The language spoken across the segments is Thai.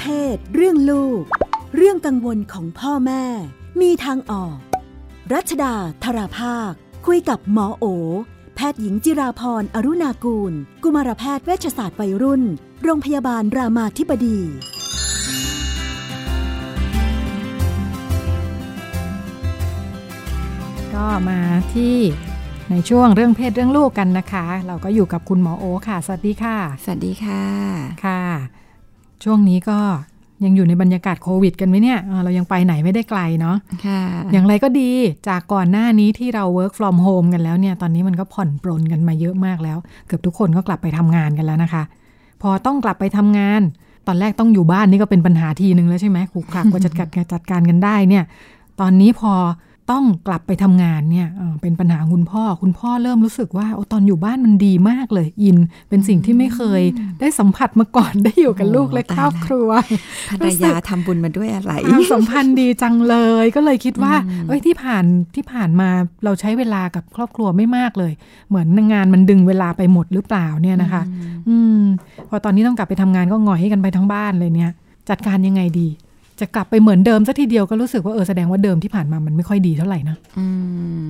เพศ เรื่องลูก เรื่องกังวลของพ่อแม่ มีทางออก รัชดาธราภาค คุยกับหมอโอ แพทย์หญิงจิราพรอรุณากูล กุมารแพทย์เวชศาสตร์วัยรุ่น โรงพยาบาลรามาธิบดีก็มาที่ในช่วงเรื่องเพศเรื่องลูกกันนะคะ เราก็อยู่กับคุณหมอโอค่ะ สวัสดีค่ะ สวัสดีค่ะ ค่ะ ช่วงนี้ก็ยังอยู่ในบรรยากาศโควิดกันไหมเนี่ยเออเรายังไปไหนไม่ได้ไกลเนาะค่ะอย่างไรก็ดีจากก่อนหน้านี้ที่เรา work from home กันแล้วเนี่ย ตอนนี้มันก็ผ่อนปลนกันมาเยอะมากแล้ว เกือบทุกคนก็กลับไปทำงานกันแล้วนะคะ พอต้องกลับไปทำงาน ตอนแรกต้องอยู่บ้านนี่ก็เป็นปัญหาทีนึงแล้วใช่ไหมขูกคลักกว่าจะจัดการจัดการกันได้เนี่ย ตอนนี้พอ ต้องกลับไปทำงานเนี่ยเออเป็นปัญหาคุณพ่อ คุณพ่อเริ่มรู้สึกว่าโอ้ตอนอยู่บ้านมันดีมากเลย อินเป็นสิ่งที่ไม่เคยได้สัมผัสมาก่อนได้อยู่กับลูกและครอบครัวภรรยาทำบุญมาด้วยอะไรความสัมพันธ์ดีจังเลย ก็เลยคิดว่าเอ้ยที่ผ่านที่ผ่านมาเราใช้เวลากับครอบครัวไม่มากเลย เหมือนงานมันดึงเวลาไปหมดหรือเปล่าเนี่ยนะคะ อืมพอตอนนี้ต้องกลับไปทำงานก็หงอยให้กันไปทั้งบ้านเลยเนี่ย จัดการยังไงดี จะกลับไปเหมือนเดิมสักทีเดียวก็รู้สึกว่าเออแสดงว่าเดิมที่ผ่านมามันไม่ค่อยดีเท่าไหร่นะอืม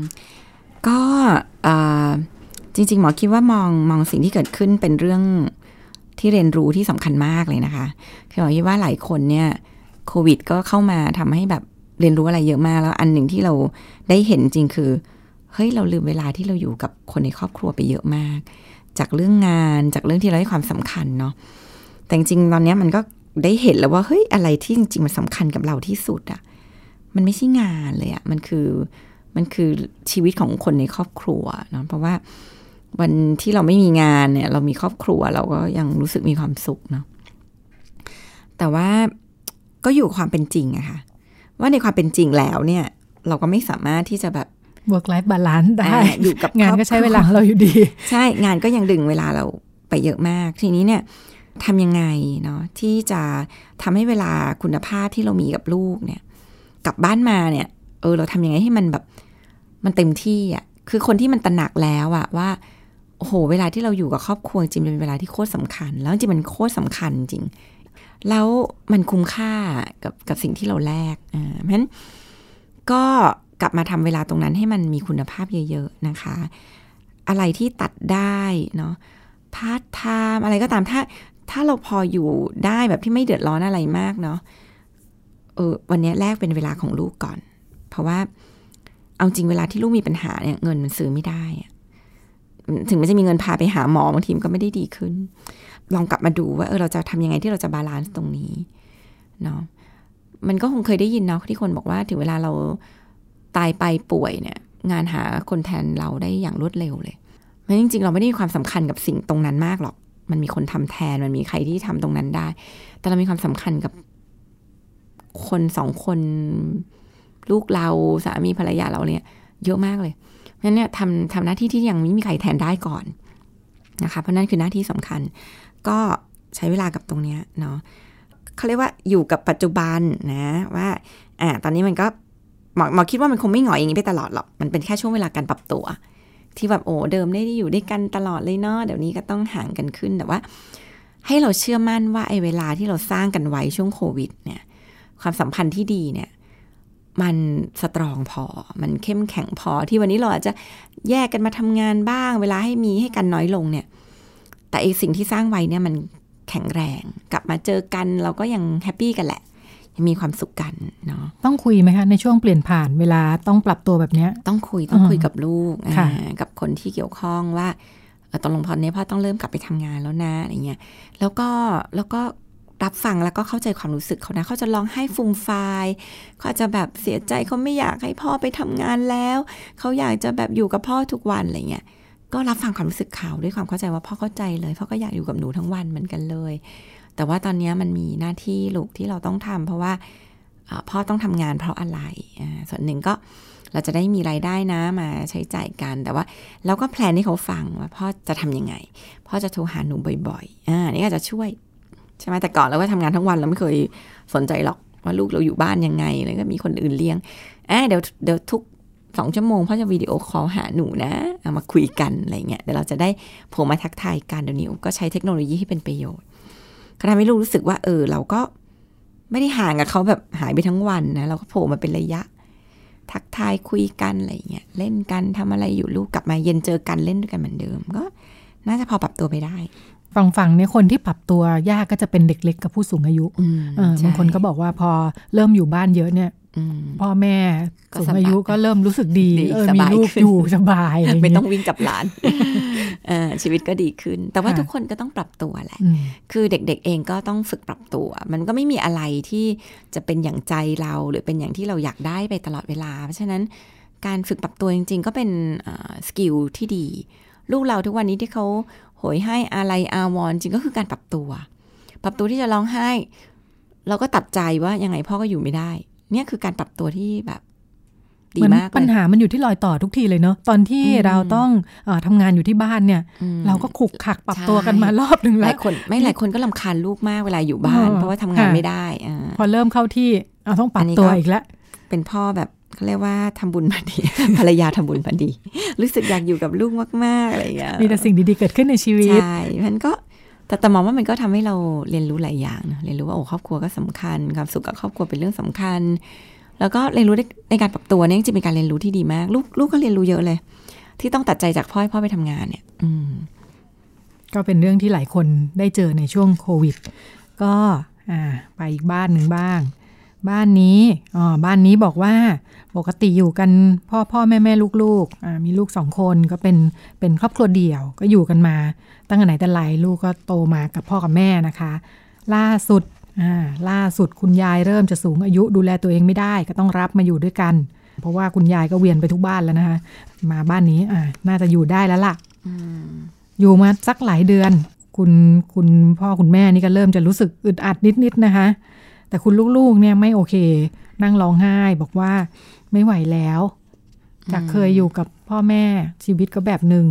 ก็จริง ๆ หมอคิดว่ามองมองสิ่งที่เกิดขึ้นเป็นเรื่องที่เรียนรู้ที่สำคัญมากเลยนะคะ คือหมอคิดว่าหลายคนเนี่ยโควิด ก็เข้ามาทำให้แบบเรียนรู้อะไรเยอะมากแล้วอันหนึ่งที่เราได้เห็นจริงคือเฮ้ยเราลืมเวลาที่เราอยู่กับคนในครอบครัวไปเยอะมาก จากเรื่องงานจากเรื่องที่เราให้ความสำคัญเนาะแต่จริงตอนเนี้ยมันก็ ได้เห็นแล้วว่าเฮ้ยอะไรที่จริงๆมันสำคัญกับเราที่สุดอะมันไม่ใช่งานเลยอะมันคือมันคือชีวิตของคนในครอบครัวเนาะเพราะว่าวันที่เราไม่มีงานเนี่ย เรามีครอบครัวเราก็ยังรู้สึกมีความสุขเนาะแต่ว่าก็อยู่ความเป็นจริงอะค่ะ ว่าในความเป็นจริงแล้วเนี่ย เราก็ไม่สามารถที่จะแบบ work life balance ได้อ่าอยู่กับงานก็ใช้เวลาของเราอยู่ดี ใช่งานก็ยังดึงเวลาเราไปเยอะมาก ทีนี้เนี่ย ทำยังไงเนาะที่จะทำให้เวลาคุณภาพที่เรามีกับลูกเนี่ย กลับบ้านมาเนี่ย เออ เราทำยังไงให้มันแบบ มันเต็มที่อะคือคนที่มันตระหนักแล้วอะว่าโอ้โห เวลาที่เราอยู่กับครอบครัวจริงเป็นเวลาที่โคตรสำคัญ แล้วจริงมันโคตรสำคัญจริง แล้วมันคุ้มค่ากับกับสิ่งที่เราแลกอ่าเพราะฉะนั้นก็กลับมาทำเวลาตรงนั้นให้มันมีคุณภาพเยอะๆนะคะ อะไรที่ตัดได้เนาะพาร์ทไทม์อะไรก็ตามถ้า ถ้าเราพออยู่ได้แบบที่ไม่เดือดร้อนอะไรมากเนาะเออวันนี้แลกเป็นเวลาของลูกก่อน เพราะว่าเอาจริงเวลาที่ลูกมีปัญหาเนี่ยเงินมันซื้อไม่ได้อะถึงมันจะมีเงินพาไปหาหมอบางทีมันก็ไม่ได้ดีขึ้น ลองกลับมาดูว่าเออเราจะทำยังไงที่เราจะ balance ตรงนี้เนาะมันก็คงเคยได้ยินเนาะที่คนบอกว่าถึงเวลาเราตายไปป่วยเนี่ย งานหาคนแทนเราได้อย่างรวดเร็วเลยมันจริงๆ เราไม่ได้มีความสำคัญกับสิ่งตรงนั้นมากหรอก มันมีคนทำแทน มันมีใครที่ทำตรงนั้นได้ แต่เรามีความสำคัญกับคนสองคนลูกเราสามีภรรยาเราเนี่ย เยอะมากเลยเพราะฉะนั้นเนี่ยทำทำหน้าที่ที่ยังไม่มีใครแทนได้ก่อนนะคะ เพราะนั่นคือหน้าที่สำคัญ ก็ใช้เวลากับตรงเนี้ยเนาะเขาเรียกว่าอยู่กับปัจจุบันนะว่าอ่าตอนนี้มันก็หมอหมอคิดว่ามันคงไม่หงอยอย่างนี้ไปตลอดหรอก มันเป็นแค่ช่วงเวลาการปรับตัว ที่แบบโอ้เดิมได้อยู่ด้วยกันตลอดเลยเนาะเดี๋ยวนี้ก็ต้องห่างกันขึ้นแต่ว่า ให้เราเชื่อมั่นว่าไอ้เวลาที่เราสร้างกันไว้ช่วงโควิดเนี่ย ความสัมพันธ์ที่ดีเนี่ย มันสตรองพอ มันเข้มแข็งพอที่วันนี้เราอาจจะแยกกันมาทำงานบ้าง เวลาให้มีให้กันน้อยลงเนี่ย แต่ไอสิ่งที่สร้างไว้เนี่ยมันแข็งแรง กลับมาเจอกันเราก็ยังแฮปปี้กันแหละ มีความสุขกันเนาะต้องคุยไหมคะในช่วงเปลี่ยนผ่านเวลาต้องปรับตัวแบบเนี้ย ต้องคุยต้องคุยอืมกับลูกค่ะอ่ากับคนที่เกี่ยวข้องว่าเอ่อตกลงพอเนี้ยพ่อต้องเริ่มกลับไปทำงานแล้วนะอะไรเงี้ยแล้วก็แล้วก็รับฟังแล้วก็เข้าใจความรู้สึกเขานะเขาจะร้องไห้ฟูมฟายเขาอาจจะแบบเสียใจเขาไม่อยากให้พ่อไปทำงานแล้ว เขาอยากจะแบบอยู่กับพ่อทุกวันอะไรเงี้ยก็รับฟังความรู้สึกเขาด้วยความเข้าใจว่าพ่อเข้าใจเลยพ่อก็อยากอยู่กับหนูทั้งวันเหมือนกันเลย แต่ว่าตอนนี้มันมีหน้าที่ลูกที่เราต้องทำเพราะว่าพ่อต้องทำงานเพราะอะไร ส่วนหนึ่งก็เราจะได้มีรายได้นะมาใช้จ่ายกัน แต่ว่าเราก็แพลนให้เขาฟังว่าพ่อจะทำยังไง พ่อจะโทรหาหนูบ่อยๆอ่านี่ก็จะช่วยใช่ไหมแต่ก่อนเราก็ทำงานทั้งวันเราไม่เคยสนใจหรอกว่าลูกเราอยู่บ้านยังไง แล้วก็มีคนอื่นเลี้ยงอ่าเดี๋ยวเดี๋ยวทุกสองชั่วโมงพ่อจะวิดีโอคอลหาหนูนะเอามาคุยกันอะไรเงี้ยเดี๋ยวเราจะได้โผล่มาทักทายกันเดี๋ยวนี้ก็ใช้เทคโนโลยีที่เป็นประโยชน์ ก็ทำให้ลูกรู้สึกว่า เออ เราก็ไม่ได้ห่างกับเขาแบบหายไปทั้งวันนะเราก็โผล่มาเป็นระยะ ทักทายคุยกันอะไรเงี้ยเล่นกันทำอะไรอยู่ลูกกลับมาเย็นเจอกันเล่นด้วยกันเหมือนเดิม ก็ น่าจะพอปรับตัวไปได้ฟังฟังเนี่ยคนที่ปรับตัวยากก็จะเป็นเด็กเล็กกับผู้สูงอายุอืมเออใช่บางคนก็บอกว่าพอเริ่มอยู่บ้านเยอะเนี่ยอืมพ่อแม่ก็สูงสบายอายุก็เริ่มรู้สึกดีดีเออสมีบายลูกขึ้นอยู่สบายอะไรไม่เงี้ยต้องวิ่งกับหลานเออ ชีวิตก็ดีขึ้น แต่ว่าค่ะทุกคนก็ต้องปรับตัวแหละอืมคือเด็กๆเองก็ต้องฝึกปรับตัว มันก็ไม่มีอะไรที่จะเป็นอย่างใจเราหรือเป็นอย่างที่เราอยากได้ไปตลอดเวลา เพราะฉะนั้นการฝึกปรับตัวจริง ๆ ก็เป็นสกิลที่ดี ลูกเราทุกวันนี้ที่เขาโหยให้อะไรอาวรณ์จริงก็คือการปรับตัว ปรับตัวที่จะร้องไห้ เราก็ตัดใจว่ายังไงพ่อก็อยู่ไม่ได้ เนี่ยคือการปรับตัวที่แบบ ดีมันมากเลยปัญหามันอยู่ที่รอยต่อทุกทีเลยเนอะตอนที่อืมเราต้องเออทำงานอยู่ที่บ้านเนี่ยอืมเราก็ขุกขักปรับใช่ตัวกันมารอบหนึ่งหแล้ลายวคนไม่หลายคนก็ลำคาญลูกมากเวลาอยู่บ้านเออเพราะว่าทำงานค่ะไม่ได้อ่าพอเริ่มเข้าที่เอาต้องปรัอับนนี้ตัวก็อีกแล้วเป็นพ่อแบบเขาเรียกว่าทำบุญมาดีภรรยาทำบุญมาดี รู้สึกอยากอยู่กับลูกมากๆอะไรอย่างเงี้ยมีแต่สิ่งดีๆเกิดขึ้นในชีวิตใช่มันก็แต่แต่มองว่ามันก็ทำให้เราเรียนรู้หลายอย่างนะเรียนรู้ว่าโอ้ครอบครัวก็สำคัญความสุขกับครอบครัวเป็นเรื่องสำคัญ แล้วก็เรียนรู้ในการปรับตัวเนี่ยจริงๆเป็นการเรียนรู้ที่ดีมาก ลูกลูกก็เรียนรู้เยอะเลย ที่ต้องตัดใจจากพ่อให้พ่อไปทำงานเนี่ย อืก็เป็นเรื่องที่หลายคนได้เจอในช่วงโควิด ก็อ่าไปอีกบ้านหนึ่งบ้าง บ้านนี้อ๋อบ้านนี้บอกว่าปกติอยู่กันพ่อพ่อแม่แม่ลูกลูกอ่ามีลูกสองคนก็เป็นเป็นครอบครัวเดี่ยวก็อยู่กันมา ตั้งแต่ไหนแต่ไรลูกก็โตมากับพ่อกับแม่นะคะ ล่าสุด ล่าสุดคุณยายเริ่มจะสูงอายุดูแลตัวเองไม่ได้ก็ต้องรับมาอยู่ด้วยกัน เพราะว่าคุณยายก็เวียนไปทุกบ้านแล้วนะคะมาบ้านนี้อ่าน่าจะอยู่ได้แล้วล่ะอยู่มาสักหลายเดือน คุณคุณพ่อคุณแม่นี่ก็เริ่มจะรู้สึกอึดอัดนิดๆนะคะ แต่คุณลูกๆเนี่ยไม่โอเค นั่งร้องไห้บอกว่าไม่ไหวแล้วจากเคยอยู่กับพ่อแม่ชีวิตก็แบบหนึ่ง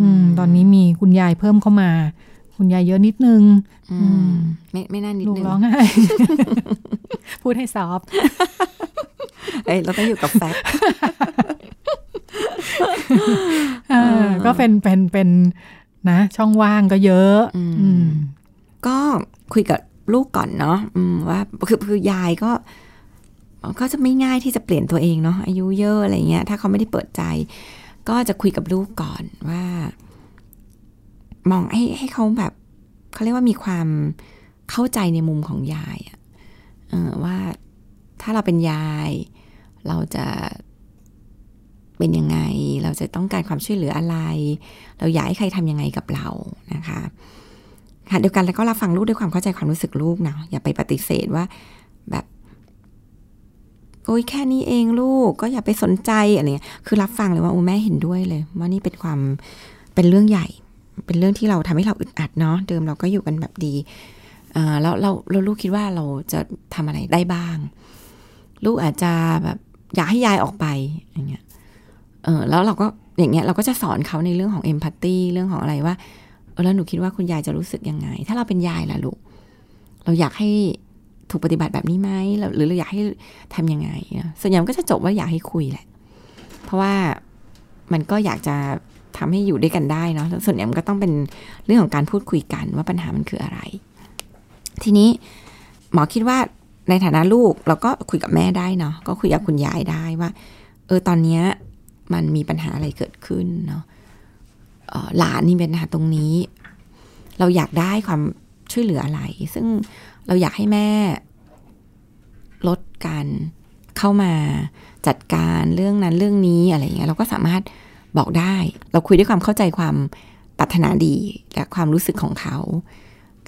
อืมตอนนี้มีคุณยายเพิ่มเข้ามา คุณยายเยอะนิดนึงอืมไม่ไม่น่านิดลูกนึงร้องไห้พูดให้ soft เอ้ยเราต้องอยู่กับ fact เออก็เป็นเป็นเป็นนะ ช่องว่างก็เยอะ อืมก็คุยกับลูกก่อนเนาะอืมว่าคือคือยายก็ก็จะไม่ง่ายที่จะเปลี่ยนตัวเองเนาะอายุเยอะอะไรเงี้ย ถ้าเขาไม่ได้เปิดใจ ก็จะคุยกับลูกก่อนว่า มองให้ให้เขาแบบเขาเรียกว่ามีความเข้าใจในมุมของยายอะว่าถ้าเราเป็นยาย เราจะเป็นยังไง เราจะต้องการความช่วยเหลืออะไร เราอยากให้ใครทำยังไงกับเรานะคะค่ะเดียวกันแล้วก็รับฟังลูกด้วยความเข้าใจความรู้สึกลูกเนาะอย่าไปปฏิเสธว่าแบบโอ้ยแค่นี้เองลูกก็อย่าไปสนใจอะไรเงี้ยคือรับฟังเลยว่าโอ้แม่เห็นด้วยเลย ว่านี่เป็นความเป็นเรื่องใหญ่ เป็นเรื่องที่เราทำให้เราอึดอัดเนาะเดิมเราก็อยู่กันแบบดีแล้วเราเราลูกคิดว่าเราจะทำอะไรได้บ้าง ลูกอาจจะแบบอยากให้ยายออกไปอย่างเงี้ยเออแล้วเราก็อย่างเงี้ยเราก็จะสอนเขาในเรื่องของเอมพัตตีเรื่องของอะไรว่าเออแล้วหนูคิดว่าคุณยายจะรู้สึกยังไง ถ้าเราเป็นยายล่ะลูก เราอยากให้ถูกปฏิบัติแบบนี้ไหมหรือเราอยากให้ทำยังไงส่วนใหญ่มันก็จะจบว่าอยากให้คุยแหละ เพราะว่ามันก็อยากจะ ทำให้อยู่ด้วยกันได้เนาะส่วนใหญ่มันก็ต้องเป็นเรื่องของการพูดคุยกันว่าปัญหามันคืออะไร ทีนี้หมอคิดว่าในฐานะลูกเราก็คุยกับแม่ได้เนาะก็คุยกับคุณยายได้ว่า เออตอนเนี้ยมันมีปัญหาอะไรเกิดขึ้นเนาะออหลานนี่เป็นปัญหาตรงนี้ เราอยากได้ความช่วยเหลืออะไร ซึ่งเราอยากให้แม่ลดการเข้ามาจัดการเรื่องนั้นเรื่องนี้อะไรอย่างเงี้ยเราก็สามารถ บอกได้ เราคุยด้วยความเข้าใจความปรารถนาดีและความรู้สึกของเขา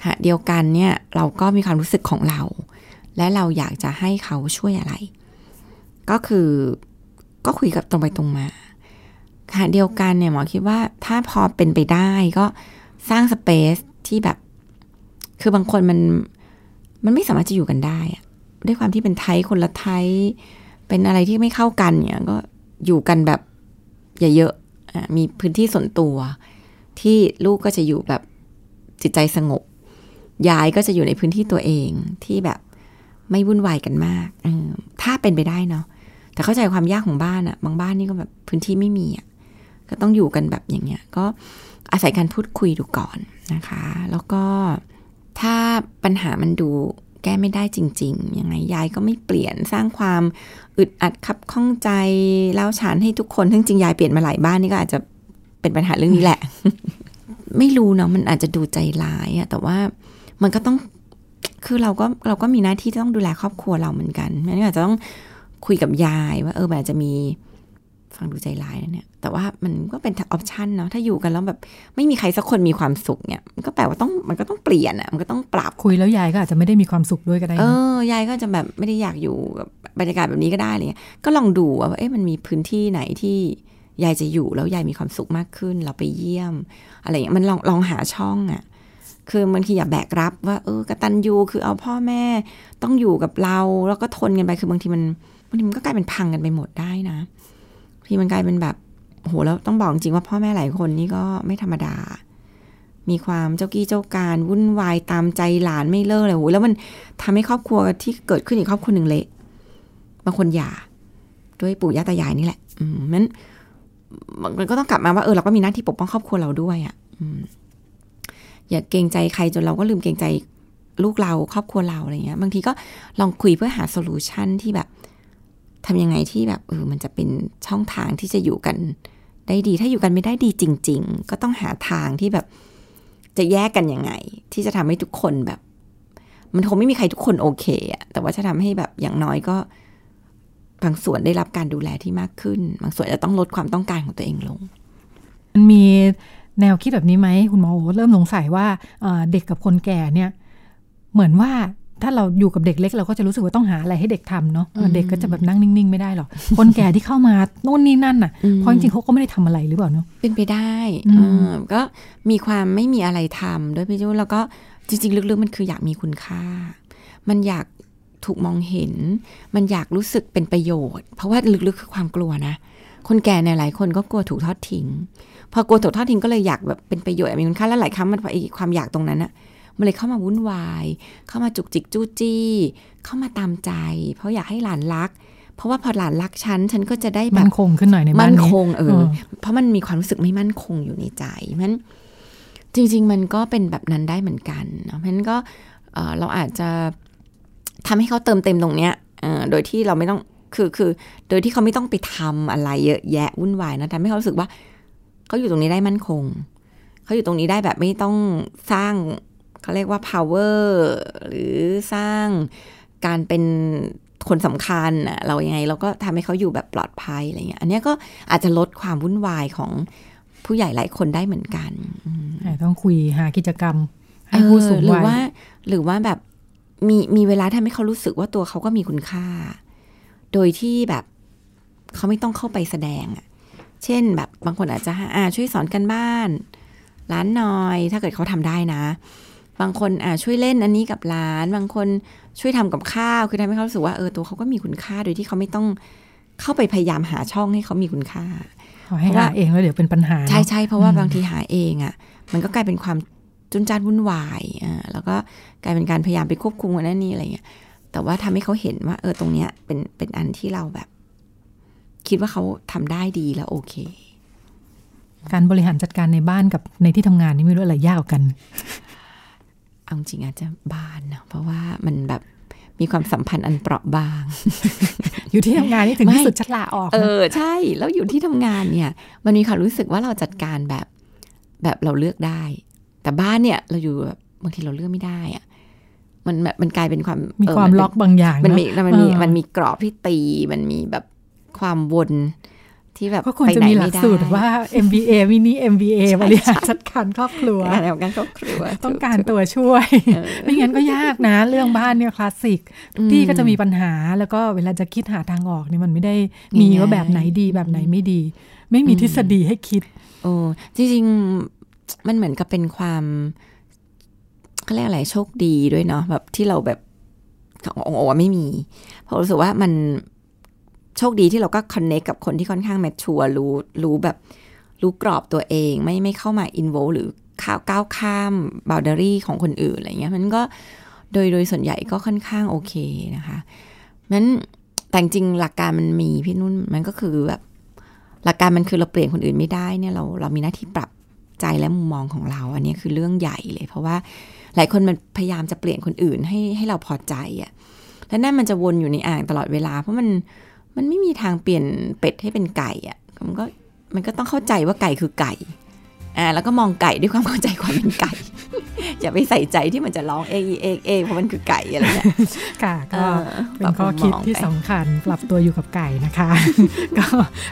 ค่ะเดียวกันเนี่ยเราก็มีความรู้สึกของเรา และเราอยากจะให้เขาช่วยอะไร ก็คือก็คุยกับตรงไปตรงมาค่ะเดียวกันเนี่ยหมอคิดว่าถ้าพอเป็นไปได้ก็สร้างสเปซที่แบบ คือบางคนมันมันไม่สามารถจะอยู่กันได้ด้วยความที่เป็นไทยคนละไทยเป็นอะไรที่ไม่เข้ากันเนี่ยก็อยู่กันแบบอย่าเยอะ มีพื้นที่ส่วนตัว ที่ลูกก็จะอยู่แบบจิตใจสงบยายก็จะอยู่ในพื้นที่ตัวเองที่แบบไม่วุ่นวายกันมากอถ้าเป็นไปได้เนาะแต่เข้าใจความยากของบ้านอะบางบ้านนี่ก็แบบพื้นที่ไม่มีอะก็ต้องอยู่กันแบบอย่างเงี้ย ก็อาศัยการพูดคุยดูก่อนนะคะ แล้วก็ถ้าปัญหามันดู แก้ไม่ได้จริงๆ ยังไงยายก็ไม่เปลี่ยนสร้างความอึดอัดคับข้องใจแล้วฉานให้ทุกคนทั้งจริงยายเปลี่ยนมาหลายบ้านนี่ก็อาจจะเป็นปัญหาเรื่องนี้แหละ ไม่รู้เนาะมันอาจจะดูใจร้ายอะแต่ว่ามันก็ต้องคือเราก็เราก็มีหน้าที่ต้องดูแลครอบครัวเราเหมือนกันมันอาจจะต้องคุยกับยายว่าเออมันอาจจะมี ฟังดูใจร้ายนะเนี่ย แต่ว่ามันก็เป็นออปชันเนาะ ถ้าอยู่กันแล้วแบบไม่มีใครสักคนมีความสุขเนี่ย มันก็แปลว่าต้องมันก็ต้องเปลี่ยนอะมันก็ต้องปรับ คุยแล้วยายก็อาจจะไม่ได้มีความสุขด้วยก็ได้ เอนะอยายก็จะแบบไม่ได้อยากอยู่กับบรรยากาศแบบนี้ก็ได้อะไรเลยก็ลองดูว่า เอ๊ะมันมีพื้นที่ไหนที่ยายจะอยู่แล้วยายมีความสุขมากขึ้น เราไปเยี่ยม อะไรอย่างเงี้ย มันลองลองหาช่องอะ่ะคือบางทีอย่าแบกรับว่าเออกตันยูคือเอาพ่อแม่ต้องอยู่กับเรา แล้วก็ทนกันไป คือบางทีมันบางทีมันก็กลายเป็นพังกันไปหมดได้นะบาง ที่มันกลายเป็นแบบโหแล้วต้องบอกจริงว่าพ่อแม่หลายคนนี่ก็ไม่ธรรมดา มีความเจ้ากี้เจ้าการวุ่นวายตามใจหลานไม่เลิกเลยโหแล้วมันทำให้ครอบครัวที่เกิดขึ้นอีกครอบครัวหนึ่งเละบางคนหย่าด้วยปู่ย่าตายายนี่แหละ อืมมันมันก็ต้องกลับมาว่าเออเราก็มีหน้าที่ปกป้องครอบครัวเราด้วยอะ่ะอืมอย่าเกรงใจใครจนเราก็ลืมเกรงใจลูกเราครอบครัวเราอะไรเงี้ย บางทีก็ลองคุยเพื่อหาโซลูชันที่แบบ ทำยังไงที่แบบเออมันจะเป็นช่องทางที่จะอยู่กันได้ดี ถ้าอยู่กันไม่ได้ดีจริง ๆ ก็ต้องหาทางที่แบบจะแยกกันยังไง ที่จะทำให้ทุกคนแบบ มันคงไม่มีใครทุกคนโอเคอะแต่ว่าจะทำให้แบบอย่างน้อยก็บางส่วนได้รับการดูแลที่มากขึ้น บางส่วนจะต้องลดความต้องการของตัวเองลง มันมีแนวคิดแบบนี้ไหมคุณหมอโอเริ่มสงสัยว่าเด็กกับคนแก่เนี่ย เหมือนว่า ถ้าเราอยู่กับเด็กเล็กเราก็จะรู้สึกว่าต้องหาอะไรให้เด็กทำเนาะเอออืมเด็กก็จะแบบนั่งนิ่งๆไม่ได้หรอกคนแก่ที่เข้ามาโน่นนี่นั่นน่ะอืมเพราะจริงๆเขาก็ไม่ได้ทำอะไรหรือเปล่าเนาะเป็นไปได้อืมเออก็มีความไม่มีอะไรทำด้วยพี่จุ้นแล้วก็จริง ๆ ลึกๆมันคืออยากมีคุณค่า มันอยากถูกมองเห็น มันอยากรู้สึกเป็นประโยชน์ เพราะว่าลึกๆคือความกลัวนะ คนแก่เนี่ยหลายคนก็กลัวถูกทอดทิ้ง พอกลัวถูกทอดทิ้งก็เลยอยากแบบเป็นประโยชน์อยากมีคุณค่าแล้วหลายครั้งมันไอความอยากตรงนั้นอะ มันเลยเข้ามาวุ่นวาย เข้ามาจุกจิกจู้จี้ เข้ามาตามใจ เพราะอยากให้หลานรัก เพราะว่าพอหลานรักฉัน ฉันก็จะได้แบมับนคงขึ้นหน่อยในบ้ามั่นนนี้คงเอเอออ เพราะมันมีความรู้สึกไม่มั่นคงอยู่ในใจมันจริง ๆ มันก็เป็นแบบนั้นได้เหมือนกันเนอะเพราะฉะนั้นก็เอ่อเราอาจจะทำให้เขาเติมเต็มตรงเนี้ยเอ่อโดยที่เราไม่ต้องคือคือ โดยที่เขาไม่ต้องไปทำอะไรเยอะแยะวุ่นวายนะทำให้เขารู้สึกว่าเขาอยู่ตรงนี้ได้มั่นคง เขาอยู่ตรงนี้ได้แบบไม่ต้องสร้าง เขาเรียกว่า power หรือสร้างการเป็นคนสำคัญอะเรายังไงเราก็ทำให้เขาอยู่แบบปลอดภัยอะไรเงี้ย อันเนี้ยก็อาจจะลดความวุ่นวายของผู้ใหญ่หลายคนได้เหมือนกันอืมอาจต้องคุยหากิจกรรมให้ผู้สูงเออหรือวัว่ายหรือว่าแบบมีมีเวลาทำให้เขารู้สึกว่าตัวเขาก็มีคุณค่า โดยที่แบบเขาไม่ต้องเข้าไปแสดงอะเช่นแบบบางคนอาจจะอ่าช่วยสอนกันบ้านร้านหน่อย ถ้าเกิดเขาทำได้นะ บางคนอ่าช่วยเล่นอันนี้กับร้าน บางคนช่วยทำกับข้าว คือทำให้เขารู้สึกว่าเออตัวเขาก็มีคุณค่าโดยที่เขาไม่ต้องเข้าไปพยายามหาช่องให้เขามีคุณค่าขอให้เพราะหาว่าเองแล้วเดี๋ยวเป็นปัญหาเนอะใช่ใช่เพราะว่าอืมบางทีหาเองอะ่ะ มันก็กลายเป็นความจุนจานวุ่นวายอ่าแล้วก็กลายเป็นการพยายามไปควบคุมกันนั่นนี่อะไรเงี้ยแต่ว่าทำให้เขาเห็นว่า เออตรงเนี้ยเป็นเป็นอันที่เราแบบ คิดว่าเขาทำได้ดีแล้วโอเค การบริหารจัดการในบ้านกับในที่ทำงานนี่ไม่รู้อะไรยากกว่ากัน เอาจริงอาจจะบ้านนะเพราะว่ามันแบบมีความสัมพันธ์อันเปราะบาง อยู่ที่ทำงานนี่ถึงไม่ที่สุดชัดลาออก เอนะอใช่ แล้วอยู่ที่ทำงานเนี่ย มันมีความรู้สึกว่าเราจัดการแบบแบบเราเลือกได้ แต่บ้านเนี่ยเราอยู่แบบบางทีเราเลือกไม่ได้อะมันแบบมันกลายเป็นความมีเออความนเป็นล็อกบางอย่าง มันเนอะมีมันมีเออมันมีกรอบที่ตี มันมีแบบความวน ที่แบบก็ควรไปจะไหนมีหลัไม่กได้สูตรว่า MBA มินิ MBA ใช่บริหารจัดการครอบครัวการทำงานครอบครัว ต้องการตัวช่วยเออไม่งั้นก็ยากนะ เรื่องบ้านเนี่ยคลาสสิกอืมที่ก็จะมีปัญหาแล้วก็เวลาจะคิดหาทางออกเนี่ยมันไม่ได้มีง่ายๆว่าแบบไหนดีแบบไหนไม่ดี ไม่มีอืมทฤษฎีให้คิด โอ้จริงๆมันเหมือนกับเป็นความเขาเรียกอะไรโชคดีด้วยเนาะแบบที่เราแบบของโอไม่มีเพราะรู้สึกว่ามัน โชคดีที่เราก็ connect กับคนที่ค่อนข้าง mature รู้รู้แบบรู้กรอบตัวเอง ไม่ไม่เข้ามาอินโวหรือข้าวก้าวข้ามบ o ว d ด r y ของคนอื่นอะไรเงี้ยมันก็โดยโดยส่วนใหญ่ก็ค่อนข้างโอเคนะคะนั้นแต่จริงหลักการมันมีพี่นุ่นมันก็คือแบบหลักการมันคือเราเปลี่ยนคนอื่นไม่ได้เนี่ยเราเรามีหน้าที่ปรับใจและมุมมองของเรา อันนี้คือเรื่องใหญ่เลย เพราะว่าหลายคนมันพยายามจะเปลี่ยนคนอื่นให้ให้เราพอใจอะ่ะและนั่นมันจะวนอยู่ในอ่างตลอดเวลา เพราะมัน มันไม่มีทางเปลี่ยนเป็ดให้เป็นไก่อะ่ะมันก็มันก็ต้องเข้าใจว่าไก่คือไก่อ่าแล้วก็มองไก่ด้วยความเข้าใจความเป็นไก่ อย่าไปใส่ใจที่มันจะร้องเอกเอกเอกเพราะมันคือไก่อะไรเนี่ยค่ะก็เออเป็นข้อคิดที่สำคัญปรับตัวอยู่กับไก่นะคะ ก็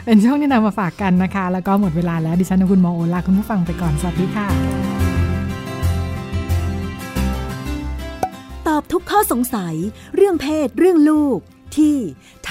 เป็นช่วงที่นำมาฝากกันนะคะ แล้วก็หมดเวลาแล้วดิฉันและคุณหมอโอลาคุณผู้ฟังไปก่อนสวัสดีค่ะ ตอบทุกข้อสงสัย เรื่องเพศเรื่องลูก ที่ไ